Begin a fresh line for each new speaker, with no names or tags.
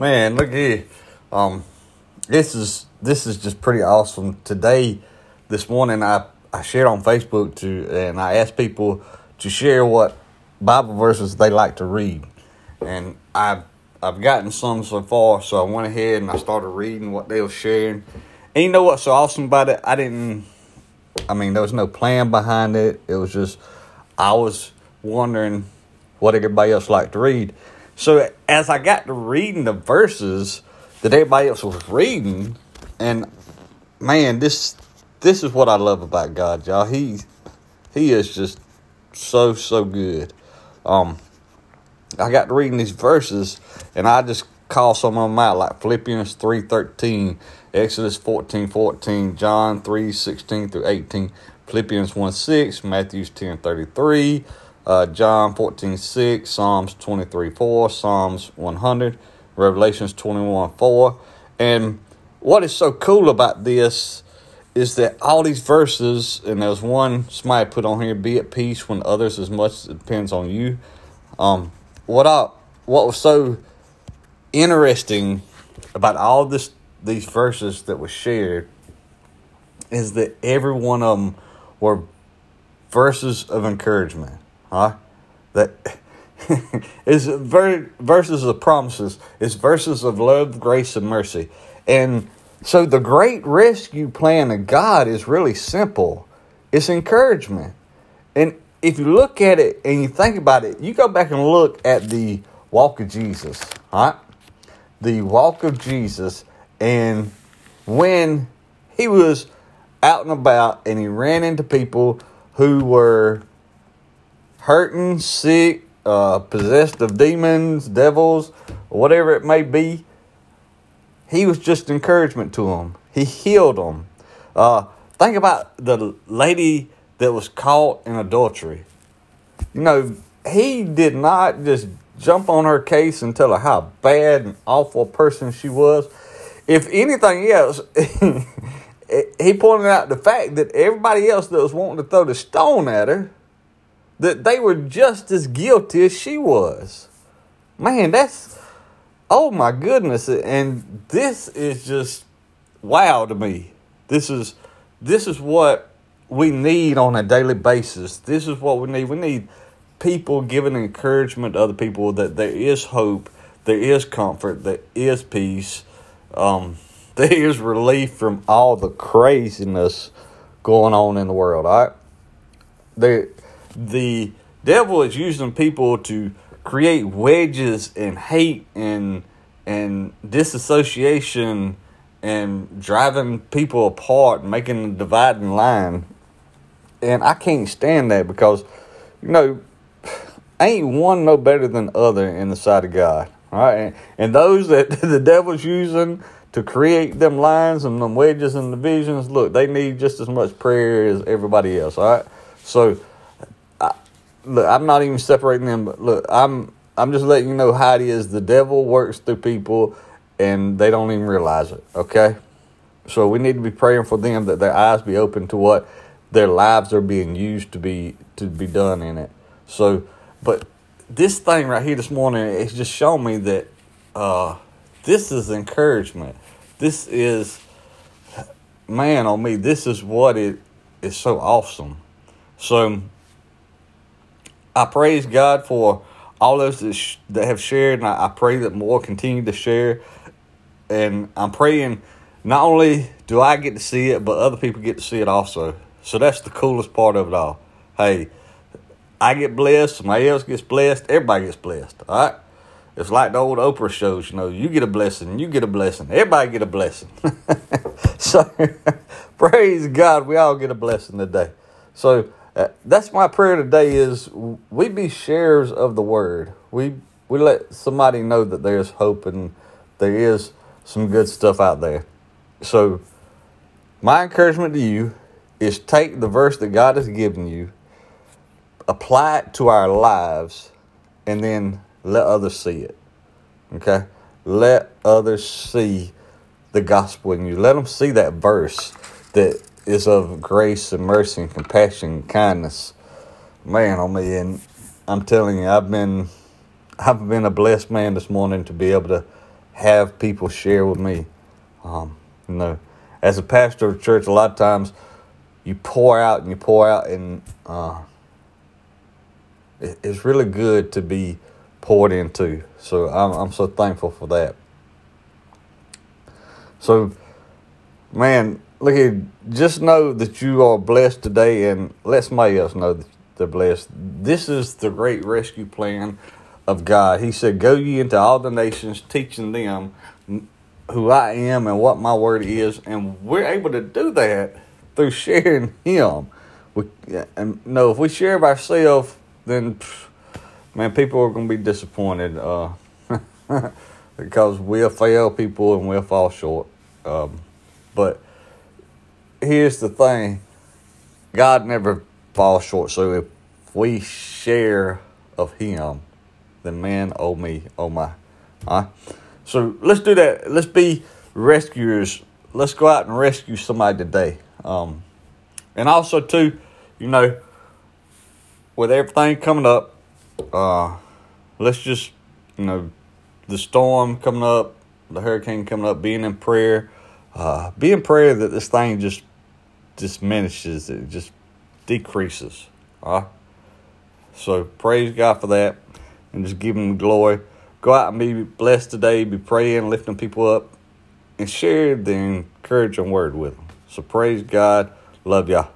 Man, look here. Um, this is this is just pretty awesome. Today, this morning, I I shared on Facebook to and I asked people to share what Bible verses they like to read, and I've I've gotten some so far. So I went ahead and I started reading what they were sharing. And you know what's so awesome about it? I didn't. I mean, there was no plan behind it. It was just I was wondering what everybody else liked to read. So as I got to reading the verses that everybody else was reading, and man, this this is what I love about God, y'all. He he is just so so good. Um, I got to reading these verses, and I just call some of them out, like Philippians three thirteen, Exodus fourteen fourteen, John three sixteen through eighteen, Philippians one six, Matthew's ten thirty three uh, John 14 6, Psalms 23 4, Psalms 100, Revelations 21 4. And what is so cool about this is that all these verses, and there's one somebody put on here, be at peace when others as much depends on you. Um, what I what was so interesting about all this these verses that were shared is that every one of them were verses of encouragement. Huh? That is very verses of promises. It's verses of love, grace, and mercy. And so the great rescue plan of God is really simple. It's encouragement. And if you look at it and you think about it, you go back and look at the walk of Jesus, right? The walk of Jesus, and when he was out and about and he ran into people who were hurting, sick, uh, possessed of demons, devils, whatever it may be, he was just encouragement to them. He healed them. Uh, think about the lady that was caught in adultery. You know, he did not just jump on her case and tell her how bad and awful person she was. If anything else, he pointed out the fact that everybody else that was wanting to throw the stone at her that they were just as guilty as she was. Man, that's oh my goodness, and this is just wow to me. This is this is what we need on a daily basis. This is what we need. We need people giving encouragement to other people that there is hope, there is comfort, there is peace, um, there is relief from all the craziness going on in the world. All right, there the devil is using people to create wedges and hate and and disassociation and driving people apart and making a dividing line. And I can't stand that because, you know, ain't one no better than other in the sight of God. All right. And, and those that the devil's using to create them lines and them wedges and divisions, look, they need just as much prayer as everybody else. All right. So look, I'm not even separating them, but look, I'm I'm just letting you know how it is. The devil works through people, and they don't even realize it. Okay, so we need to be praying for them that their eyes be open to what their lives are being used to be to be done in it. So, but this thing right here this morning, it's just shown me that uh, this is encouragement. This is man on me. This is what it is so awesome. So I praise God for all those that, sh- that have shared, and I, I pray that more continue to share. And I'm praying not only do I get to see it, but other people get to see it also. So that's the coolest part of it all. Hey, I get blessed, somebody else gets blessed, everybody gets blessed. All right? It's like the old Oprah shows, you know, you get a blessing, you get a blessing, everybody get a blessing. so praise God, we all get a blessing today. So uh, that's my prayer today is we be sharers of the word. We we let somebody know that there's hope and there is some good stuff out there. So my encouragement to you is take the verse that God has given you, apply it to our lives, and then let others see it. Okay? Let others see the gospel in you. Let them see that verse that is of grace and mercy and compassion and kindness. Man on me, and I'm telling you, I've been I've been a blessed man this morning to be able to have people share with me. Um, you know, as a pastor of church, a lot of times you pour out and you pour out, and uh, it, it's really good to be poured into. So I'm I'm so thankful for that. So, man, look here. Just know that you are blessed today, and let somebody else know that they're blessed. This is the great rescue plan of God. He said, "Go ye into all the nations, teaching them who I am and what my word is." And we're able to do that through sharing Him. We, and no, if we share ourselves, then man, people are going to be disappointed. Uh, because we'll fail people and we'll fall short. Um, but here's the thing God never falls short. So if we share of Him, then man, oh me, oh my. Right? So let's do that. Let's be rescuers. Let's go out and rescue somebody today. Um, and also, too, you know, with everything coming up, uh, let's just, you know, the storm coming up, the hurricane coming up, being in prayer, uh, be in prayer that this thing just diminishes, it just decreases. All right? So praise God for that and just give Him glory. Go out and be blessed today, be praying, lifting people up, and share the encouraging word with them. So praise God. Love y'all.